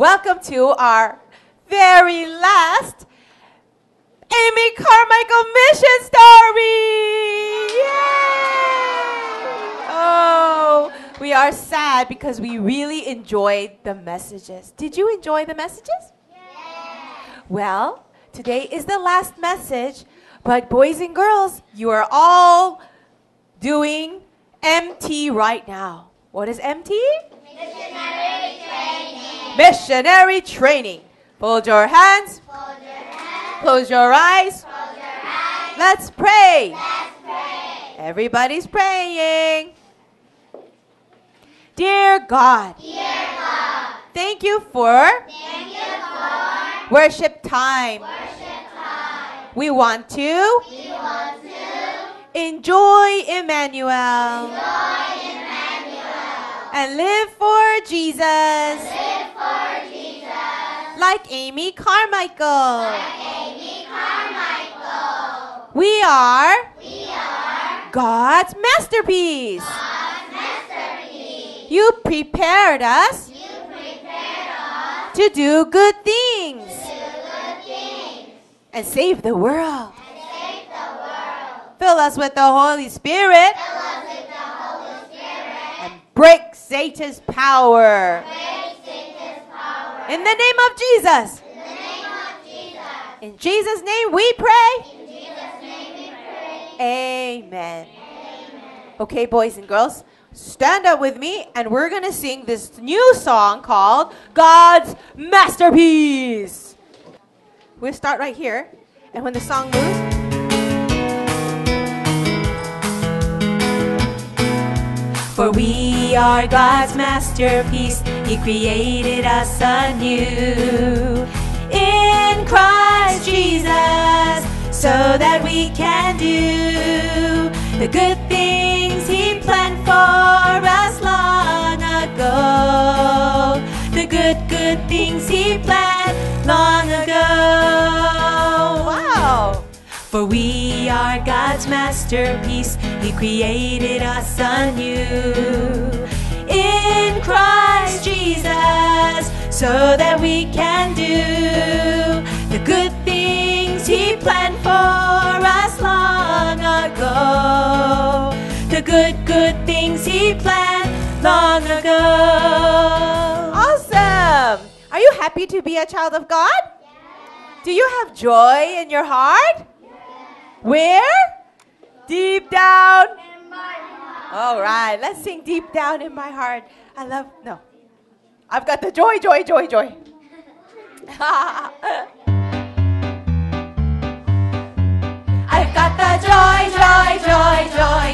Welcome to our very last Amy Carmichael mission story. Yay! Oh, we are sad because we really enjoyed the messages. Did you enjoy the messages? Well, today is the last message, but boys and girls, you are all doing MT right now. What is MT? Missionary training. Missionary training. Fold your hands, Fold your hands. close your eyes. Close your eyes. Let's pray. Let's pray. Everybody's praying. Dear God, Dear God, thank you for thank you for worship time. We want to We want to enjoy Emmanuel joy Emmanuel. and Live for Jesus. Like Amy Carmichael. Amy Carmichael. We are We are God's masterpiece. God's masterpiece. You prepared us You prepared us to do good things to do good things and save the world. save the world. Fill us with the Holy Spirit Fill us with the Holy Spirit. and break Satan's power. Break Satan's power. In the name of Jesus. In the name of Jesus. In Jesus' name we pray. In Jesus' name we pray. Amen. Okay, boys and girls, stand up with me and we're going to sing this new song called God's Masterpiece. We'll start right here. And when the song moves, For we are God's masterpiece. He created us anew in Christ Jesus so that we can do the good things He planned for us long ago. The good, good things He planned long ago. Wow! For we are God's masterpiece. He created us anew in Christ Jesus so that we can do the good things He planned for us long ago. The good, good things He planned long ago. Awesome! Are you happy to be a child of God? Do you have joy in your heart? Where? Deep down. All right, let's sing deep down in my heart. I love, no. I've got the joy, joy, joy, joy. I've got the joy, joy, joy, joy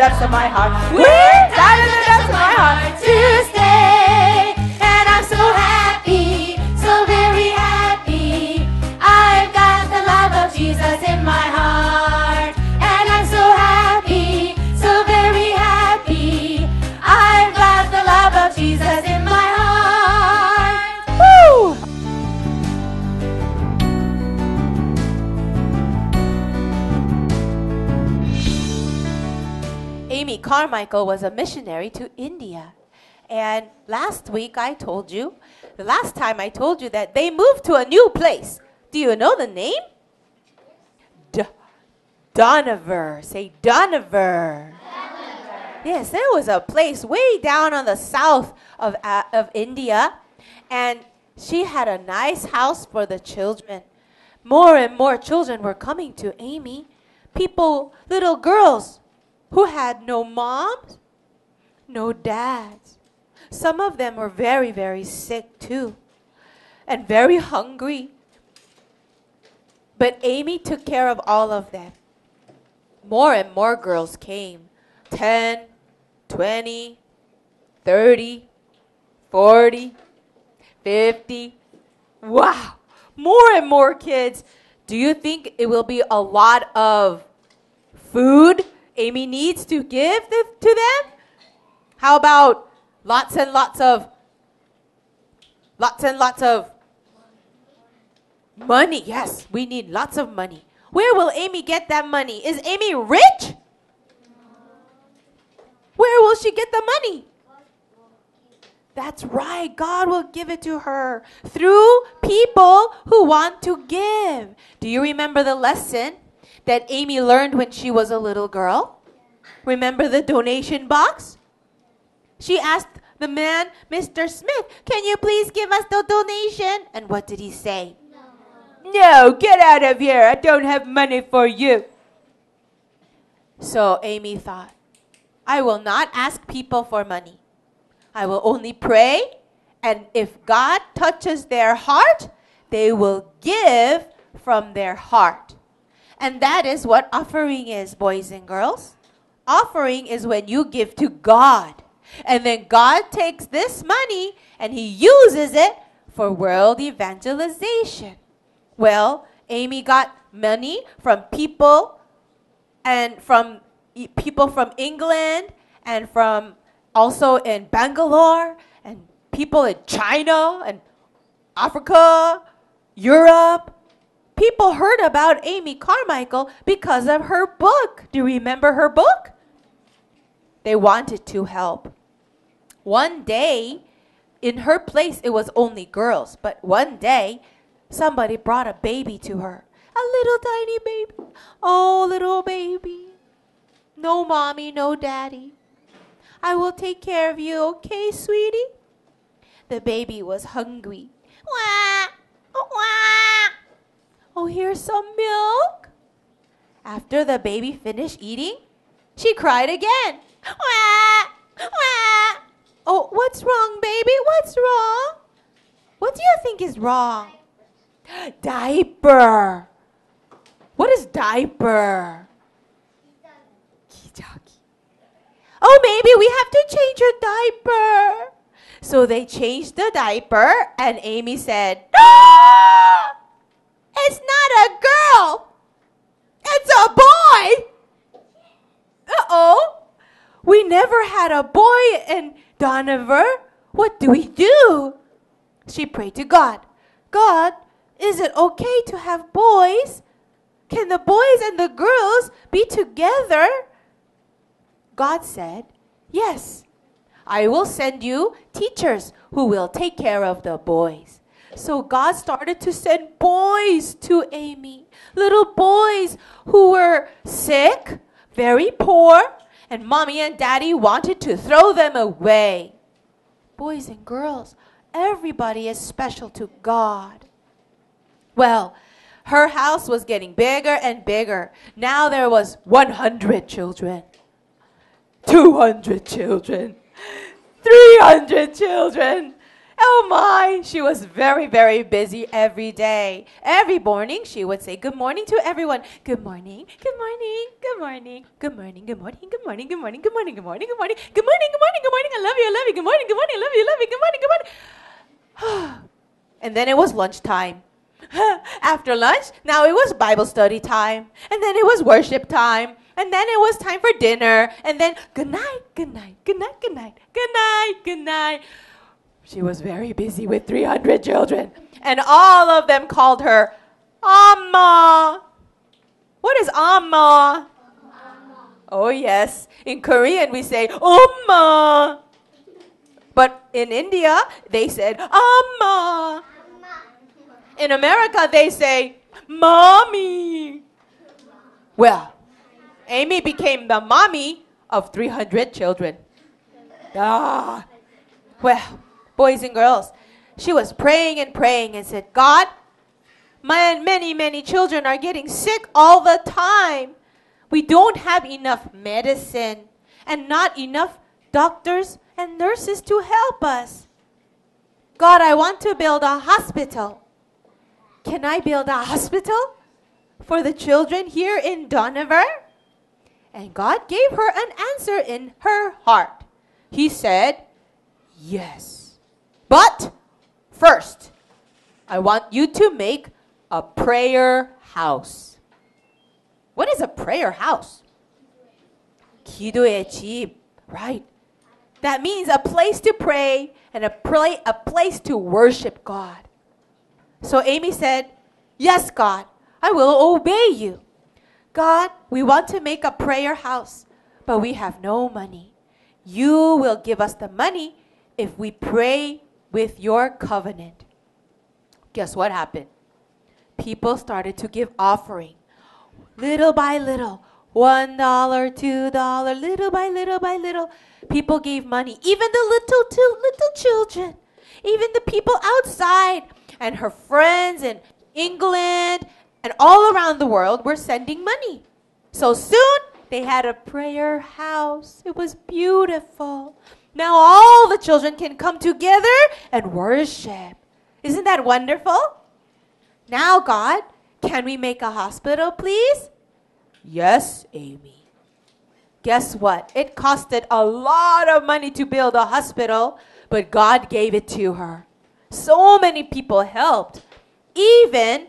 depths of my heart. Where? Carmichael was a missionary to India. And last week I told you, the last time I told you that they moved to a new place. Do you know the name? D- Dohnavur. Say Dohnavur. Yes, there was a place way down on the south of, uh, of India, and she had a nice house for the children. More and more children were coming to Amy. People, little girls who had no moms, no dads. Some of them were very, very sick too, and very hungry. But Amy took care of all of them. More and more girls came 10, 20, 30, 40, 50. Wow, more and more kids. Do you think it will be a lot of food Amy needs to give the, to them? How about lots and lots of lots and lots of money? Yes, we need lots of money. Where will Amy get that money? Is Amy rich? Where will she get the money? That's right. God will give it to her through people who want to give. Do you remember the lesson that Amy learned when she was a little girl? Remember the donation box? She asked the man, Mr. Smith, can you please give us the donation? And what did he say? No. No, get out of here. I don't have money for you. So Amy thought, I will not ask people for money. I will only pray, and if God touches their heart, they will give from their heart. And that is what offering is, boys and girls. Offering is when you give to God. And then God takes this money and he uses it for world evangelization. Well, Amy got money from people and from people from England and from also in Bangalore and people in China and Africa, Europe. People heard about Amy Carmichael because of her book. Do you remember her book? They wanted to help. One day, in her place, it was only girls, but one day, somebody brought a baby to her. A little tiny baby. Oh, little baby. No mommy, no daddy. I will take care of you, okay, sweetie? The baby was hungry. Wah! Wah! Oh, here's some milk. After the baby finished eating, she cried again. Wah! Wah! Oh, what's wrong, baby? What's wrong? What do you think is wrong? Diaper. What is diaper? Oh, maybe we have to change your diaper. So they changed the diaper, and Amy said, No! It's not a girl! It's a boy! Uh oh! We never had a boy in Dohnavur. What do we do? She prayed to God. God, is it okay to have boys? Can the boys and the girls be together? God said, Yes, I will send you teachers who will take care of the boys. So God started to send boys to Amy, little boys who were sick, very poor, and mommy and daddy wanted to throw them away. Boys and girls, everybody is special to God. Well, her house was getting bigger and bigger. Now there was 100 children, 200 children, 300 children. Oh my, she was very, very busy every day. Every morning, she would say good morning to everyone. Good morning, good morning, good morning, good morning, good morning, good morning, good morning, good morning, good morning, good morning, good morning, good morning, good morning. I love you, I love you. Good morning, good morning, I love you, I love you. Good morning, good morning. and then it was lunchtime. After lunch, now it was Bible study time. And then it was worship time. And then it was time for dinner. And then good night, good night, good night, good night, good night, good night. She was very busy with 300 children. And all of them called her Amma. What is Amma? Oh, yes. In Korean, we say Amma. But in India, they said Amma. In America, they say Mommy. Well, Amy became the mommy of 300 children. Ah. Well, boys and girls, she was praying and praying and said, God, my many, many children are getting sick all the time. We don't have enough medicine and not enough doctors and nurses to help us. God, I want to build a hospital. Can I build a hospital for the children here in Dohnavur? And God gave her an answer in her heart. He said, Yes. But first, I want you to make a prayer house. What is a prayer house? 기도의 집, right? That means a place to pray and a, pray, a place to worship God. So Amy said, Yes, God, I will obey you. God, we want to make a prayer house, but we have no money. You will give us the money if we pray with your covenant. Guess what happened? People started to give offering. Little by little, one dollar, two dollar, little by little by little, people gave money. Even the little to little children, even the people outside, and her friends in England and all around the world were sending money. So soon they had a prayer house. It was beautiful. Now all the children can come together and worship. Isn't that wonderful? Now, God, can we make a hospital, please? Yes, Amy. Guess what? It costed a lot of money to build a hospital, but God gave it to her. So many people helped. Even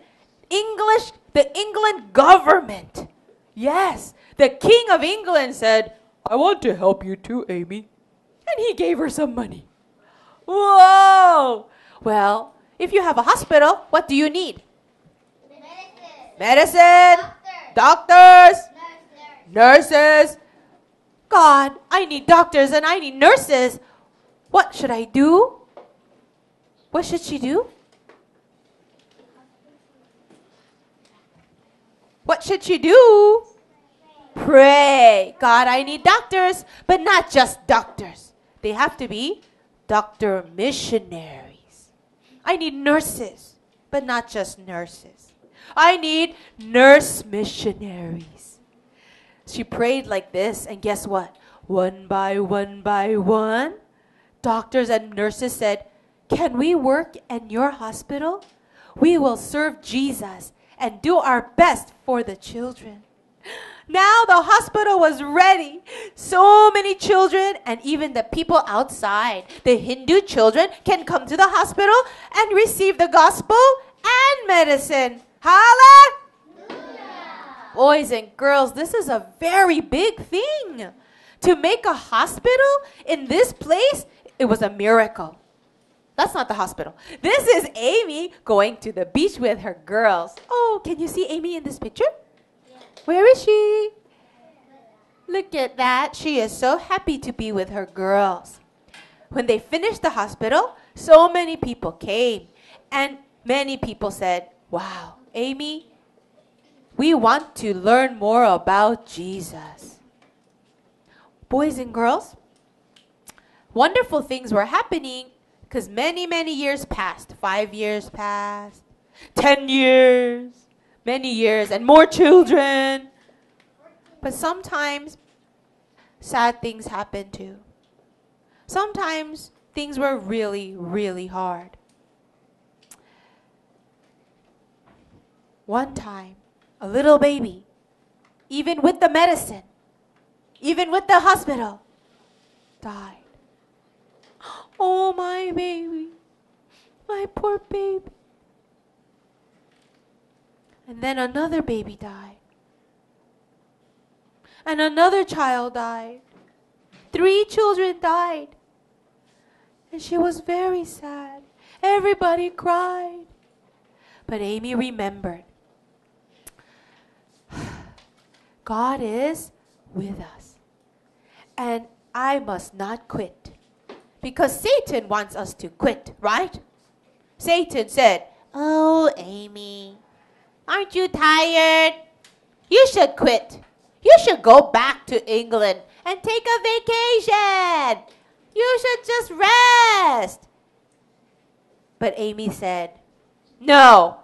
English, the England government. Yes, the King of England said, I want to help you too, Amy. And he gave her some money. Whoa! Well, if you have a hospital, what do you need? Medicine, Medicine. doctors, nurses. God, I need doctors and I need nurses. What should I do? What should she do? What should she do? Pray. God, I need doctors, but not just doctors. They have to be doctor missionaries. I need nurses, but not just nurses. I need nurse missionaries. She prayed like this, and guess what? One by one by one, doctors and nurses said, Can we work in your hospital? We will serve Jesus and do our best for the children. Now the hospital was ready. So many children and even the people outside, the Hindu children, can come to the hospital and receive the gospel and medicine. Hallelujah! Boys and girls, this is a very big thing. To make a hospital in this place, it was a miracle. That's not the hospital. This is Amy going to the beach with her girls. Oh, can you see Amy in this picture? Where is she? Look at that. She is so happy to be with her girls. When they finished the hospital, so many people came. And many people said, Wow, Amy, we want to learn more about Jesus. Boys and girls, wonderful things were happening because many, many years passed. Five years passed, ten years, many years, and more children. But sometimes sad things happen too. Sometimes things were really, really hard. One time, a little baby, even with the medicine, even with the hospital, died. Oh, my baby, my poor baby. And then another baby died. And another child died. Three children died. And she was very sad. Everybody cried. But Amy remembered God is with us. And I must not quit. Because Satan wants us to quit, right? Satan said, Oh, Amy, aren't you tired? You should quit. You should go back to England and take a vacation. You should just rest. But Amy said, No.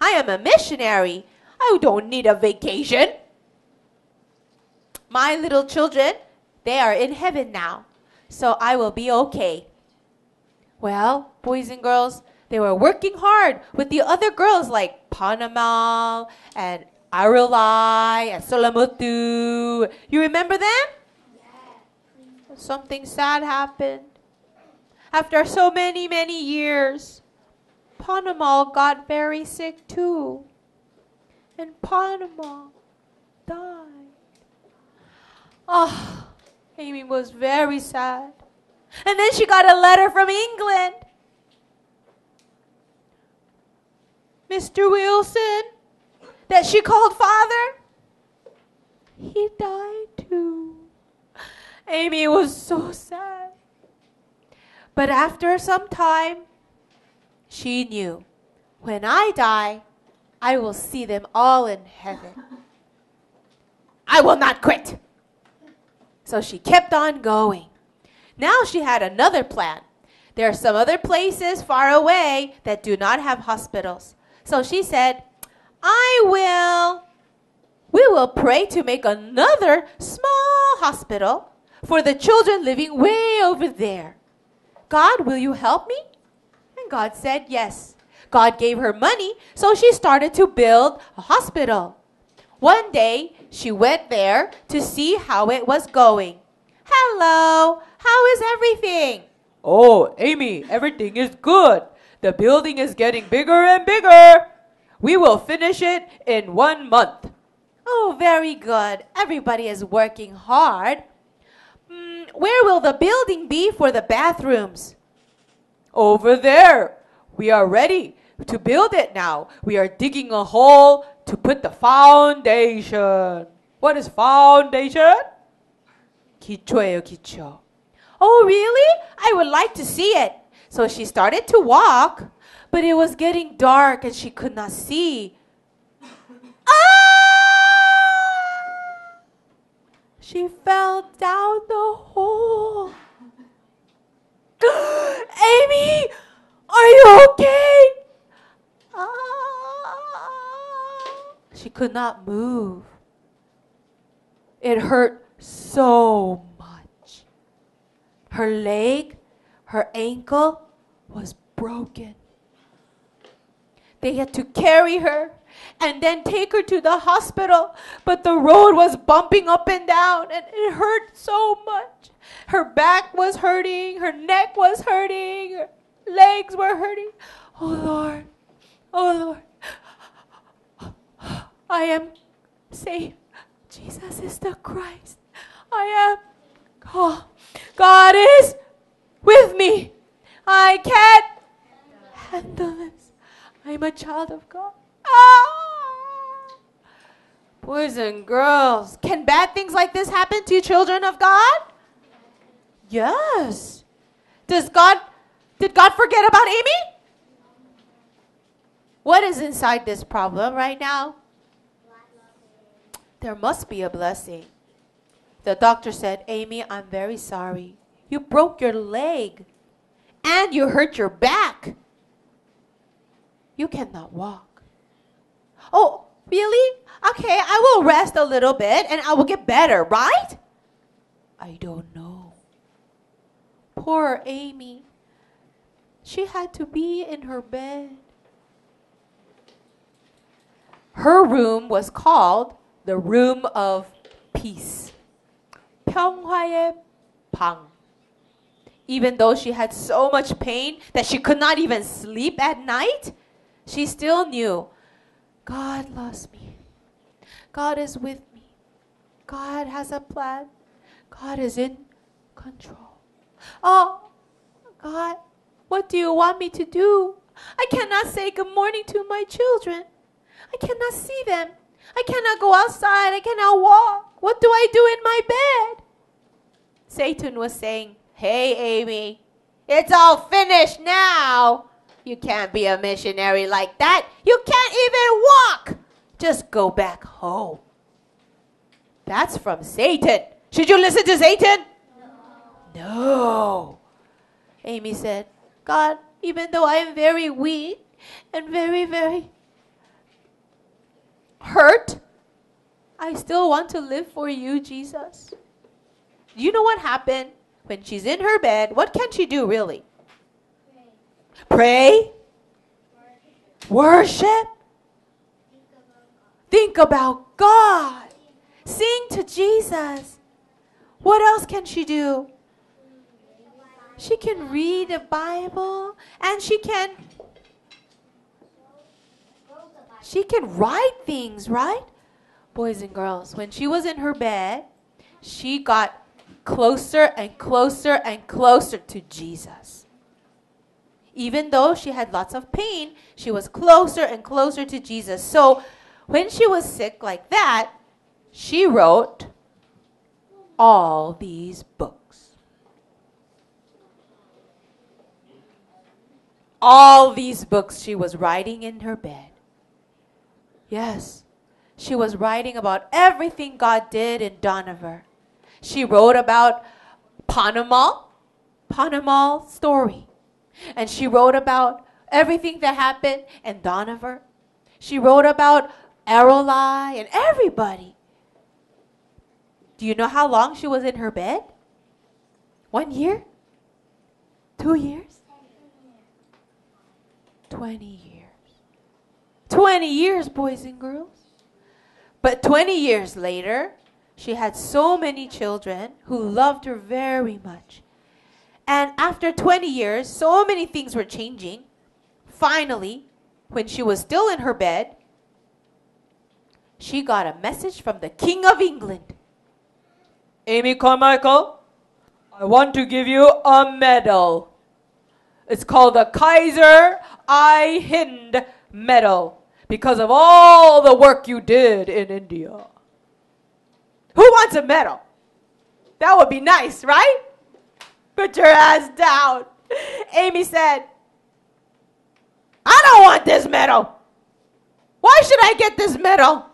I am a missionary. I don't need a vacation. My little children, they are in heaven now, so I will be okay. Well, boys and girls, they were working hard with the other girls like Panama and Arulai and Solamutu. You remember them? Yes. Something sad happened. After so many, many years, Panama got very sick too. And Panama died. Oh, Amy was very sad. And then she got a letter from England. Mr. Wilson, that she called father, he died too. Amy was so sad. But after some time, she knew when I die, I will see them all in heaven. I will not quit. So she kept on going. Now she had another plan. There are some other places far away that do not have hospitals. So she said, I will, we will pray to make another small hospital for the children living way over there. God, will you help me? And God said, Yes. God gave her money, so she started to build a hospital. One day, she went there to see how it was going. Hello, how is everything? Oh, Amy, everything is good. The building is getting bigger and bigger. We will finish it in one month. Oh, very good. Everybody is working hard. Mm, where will the building be for the bathrooms? Over there. We are ready to build it now. We are digging a hole to put the foundation. What is foundation? 기초예요, 기초. Oh, really? I would like to see it. So she started to walk, but it was getting dark and she could not see. Ah! She fell down the hole. Amy, are you okay? Ah! She could not move. It hurt so much. Her leg, her ankle was broken. They had to carry her and then take her to the hospital, but the road was bumping up and down and it hurt so much. Her back was hurting, her neck was hurting, her legs were hurting. Oh Lord, oh Lord, I am safe. Jesus is the Christ. I am. Oh, God is with. I can't handle this. I'm a child of God. Ah! Boys and girls, can bad things like this happen to children of God? Yes. Does God did God forget about Amy? What is inside this problem right now? There must be a blessing. The doctor said, Amy, I'm very sorry. You broke your leg and you hurt your back. You cannot walk. Oh, really? Okay, I will rest a little bit and I will get better, right? I don't know. Poor Amy. She had to be in her bed. Her room was called the room of peace. 평화의 방. Even though she had so much pain that she could not even sleep at night, she still knew God loves me. God is with me. God has a plan. God is in control. Oh, God, what do you want me to do? I cannot say good morning to my children. I cannot see them. I cannot go outside. I cannot walk. What do I do in my bed? Satan was saying, Hey, Amy, it's all finished now. You can't be a missionary like that. You can't even walk. Just go back home. That's from Satan. Should you listen to Satan? No. no. Amy said, God, even though I am very weak and very, very hurt, I still want to live for you, Jesus. You know what happened when she's in her bed? What can she do really? Pray, worship, think about God, sing to Jesus. What else can she do? She can read the Bible and she can she can write things, right? Boys and girls, when she was in her bed, she got closer and closer and closer to Jesus. Even though she had lots of pain, she was closer and closer to Jesus. So when she was sick like that, she wrote all these books. All these books she was writing in her bed. Yes, she was writing about everything God did in Dohnavur. She wrote about Panama, Panama story. And she wrote about everything that happened in Dohnavur. She wrote about Arulai and everybody. Do you know how long she was in her bed? One year? Two years? 20 years. 20 years, boys and girls. But 20 years later, she had so many children who loved her very much. And after 20 years, so many things were changing. Finally, when she was still in her bed, she got a message from the King of England. Amy Carmichael, I want to give you a medal. It's called the Kaiser I Hind Medal because of all the work you did in India. Who wants a medal? That would be nice, right? Put your ass down. Amy said, I don't want this medal. Why should I get this medal?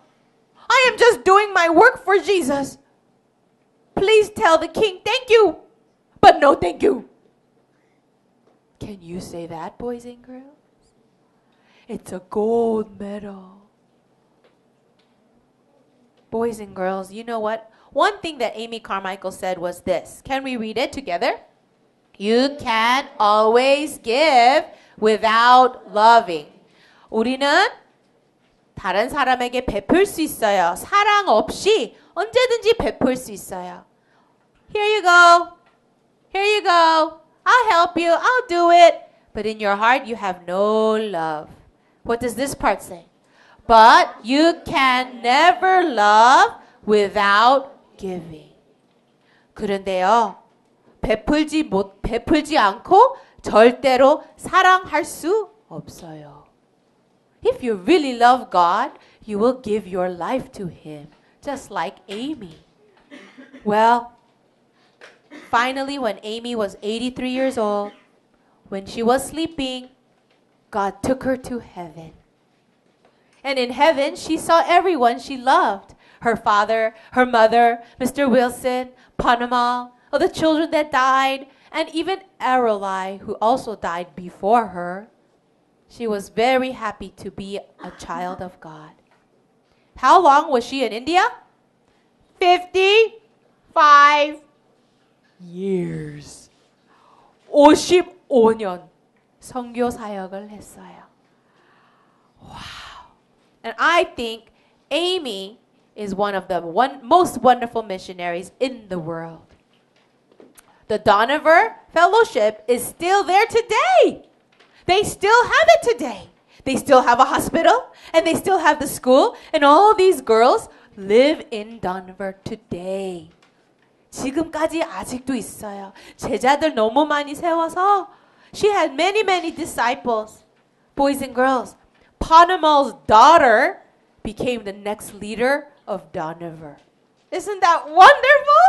I am just doing my work for Jesus. Please tell the king thank you, but no thank you. Can you say that, boys and girls? It's a gold medal. Boys and girls, you know what? One thing that Amy Carmichael said was this. Can we read it together? You can always give without loving. 우리는 다른 사람에게 베풀 수 있어요. 사랑 없이 언제든지 베풀 수 있어요. Here you go. Here you go. I'll help you. I'll do it. But in your heart, you have no love. What does this part say? But you can never love without giving. 그런데요, 베풀지 못, 베풀지 않고 절대로 사랑할 수 없어요. If you really love God, you will give your life to Him, just like Amy. Well, finally, when Amy was 83 years old, when she was sleeping, God took her to heaven. And in heaven, she saw everyone she loved her father, her mother, Mr. Wilson, Panama, all the children that died, and even Arolai, who also died before her. She was very happy to be a child of God. How long was she in India? 55 years. 55년 선교 사역을 했어요. Wow. And I think Amy is one of the one, most wonderful missionaries in the world. The Dohnavur Fellowship is still there today. They still have it today. They still have a hospital and they still have the school, and all these girls live in Dohnavur today. 지금까지 아직도 있어요. 제자들 너무 많이 세워서 she had many many disciples, boys and girls. Ponnammal's daughter became the next leader of Dover. Isn't that wonderful?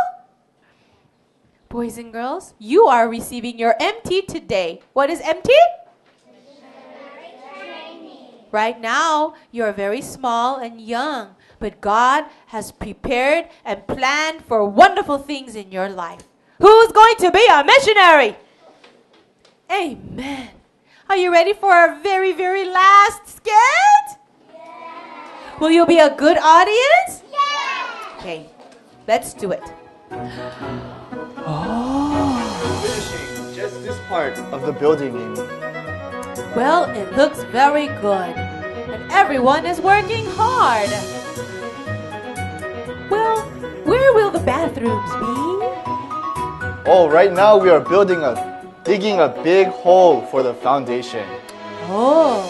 Boys and girls, you are receiving your MT today. What is MT? Right now, you're very small and young, but God has prepared and planned for wonderful things in your life. Who's going to be a missionary? Amen. Are you ready for our very, very last skit? Will you be a good audience? Okay, let's do it. Oh. Finishing just this part of the building, Amy. Well, it looks very good, and everyone is working hard. Well, where will the bathrooms be? Oh, right now we are building a, digging a big hole for the foundation. Oh,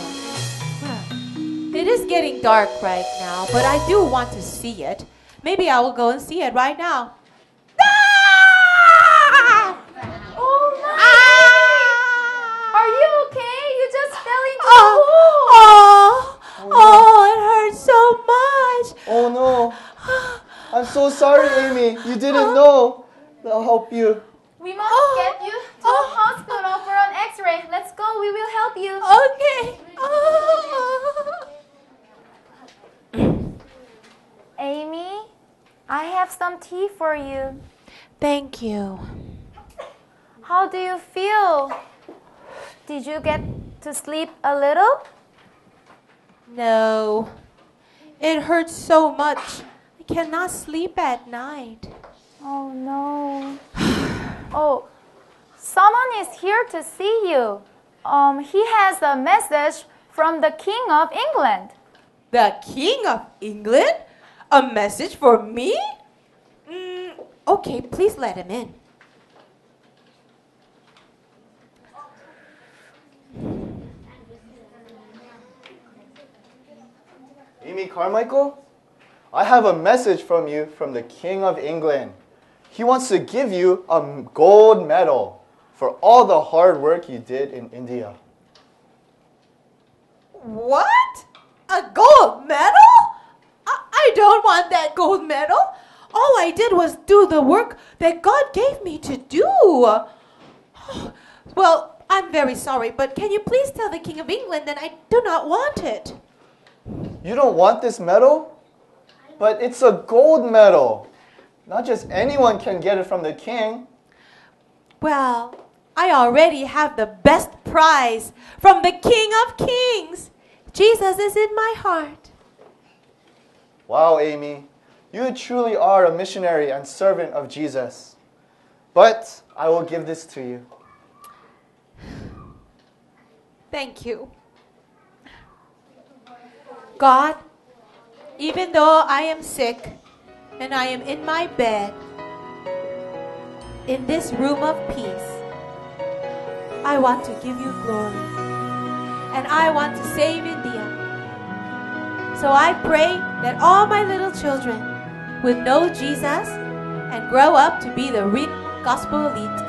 well, it is getting dark right now, but I do want to see it. Maybe I will go and see it right now. Ah! Oh Ah! Are you okay? You just fell into Oh, oh, oh, it hurts so much. Oh no! I'm so sorry, Amy. You didn't know. I'll help you. We must get you to hospital for an x-ray. Let's go. We will help you. Okay. Oh. Amy, I have some tea for you. Thank you. How do you feel? Did you get to sleep a little? No. It hurts so much. I cannot sleep at night. Oh no. oh, someone is here to see you. Um, he has a message from the King of England. The King of England? A message for me? Mm, okay, please let him in. Amy Carmichael, I have a message from you from the King of England. He wants to give you a gold medal for all the hard work you did in India. What? A gold medal? I, I don't want that gold medal. All I did was do the work that God gave me to do. Well, I'm very sorry, but can you please tell the King of England that I do not want it? You don't want this medal? But it's a gold medal. Not just anyone can get it from the king. Well, I already have the best prize from the King of Kings. Jesus is in my heart. Wow, Amy, you truly are a missionary and servant of Jesus. But I will give this to you. Thank you. God, even though I am sick and I am in my bed, in this room of peace, I want to give you glory. And I want to save India. So I pray that all my little children will know Jesus and grow up to be the real gospel elite.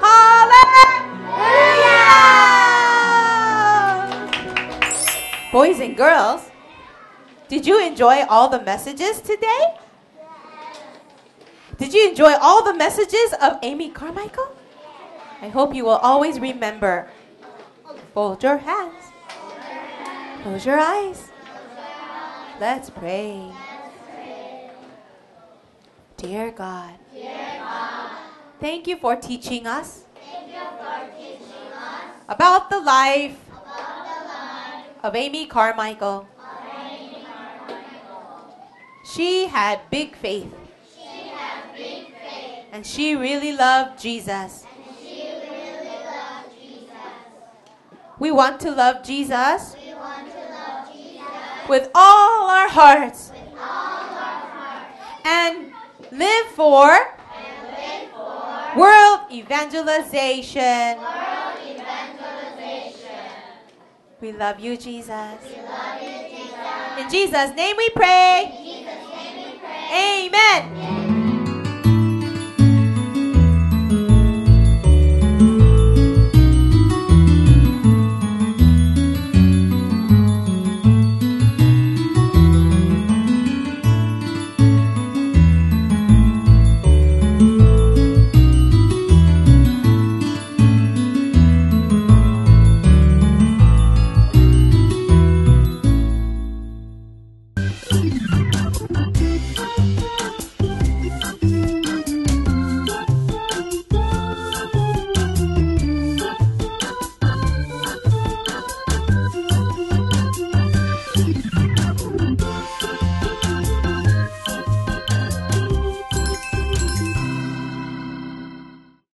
Hallelujah! Boys and girls, did you enjoy all the messages today? Did you enjoy all the messages of Amy Carmichael? I hope you will always remember. Fold your hands. Close your eyes. Let's pray. Dear God. Thank you for teaching us. About the life. Of Amy Carmichael. She had big faith. And she really loved Jesus. We want to love Jesus. With all our hearts. And live for. World evangelization. We love you, Jesus. We love you, Jesus. In Jesus' name we pray. Amen.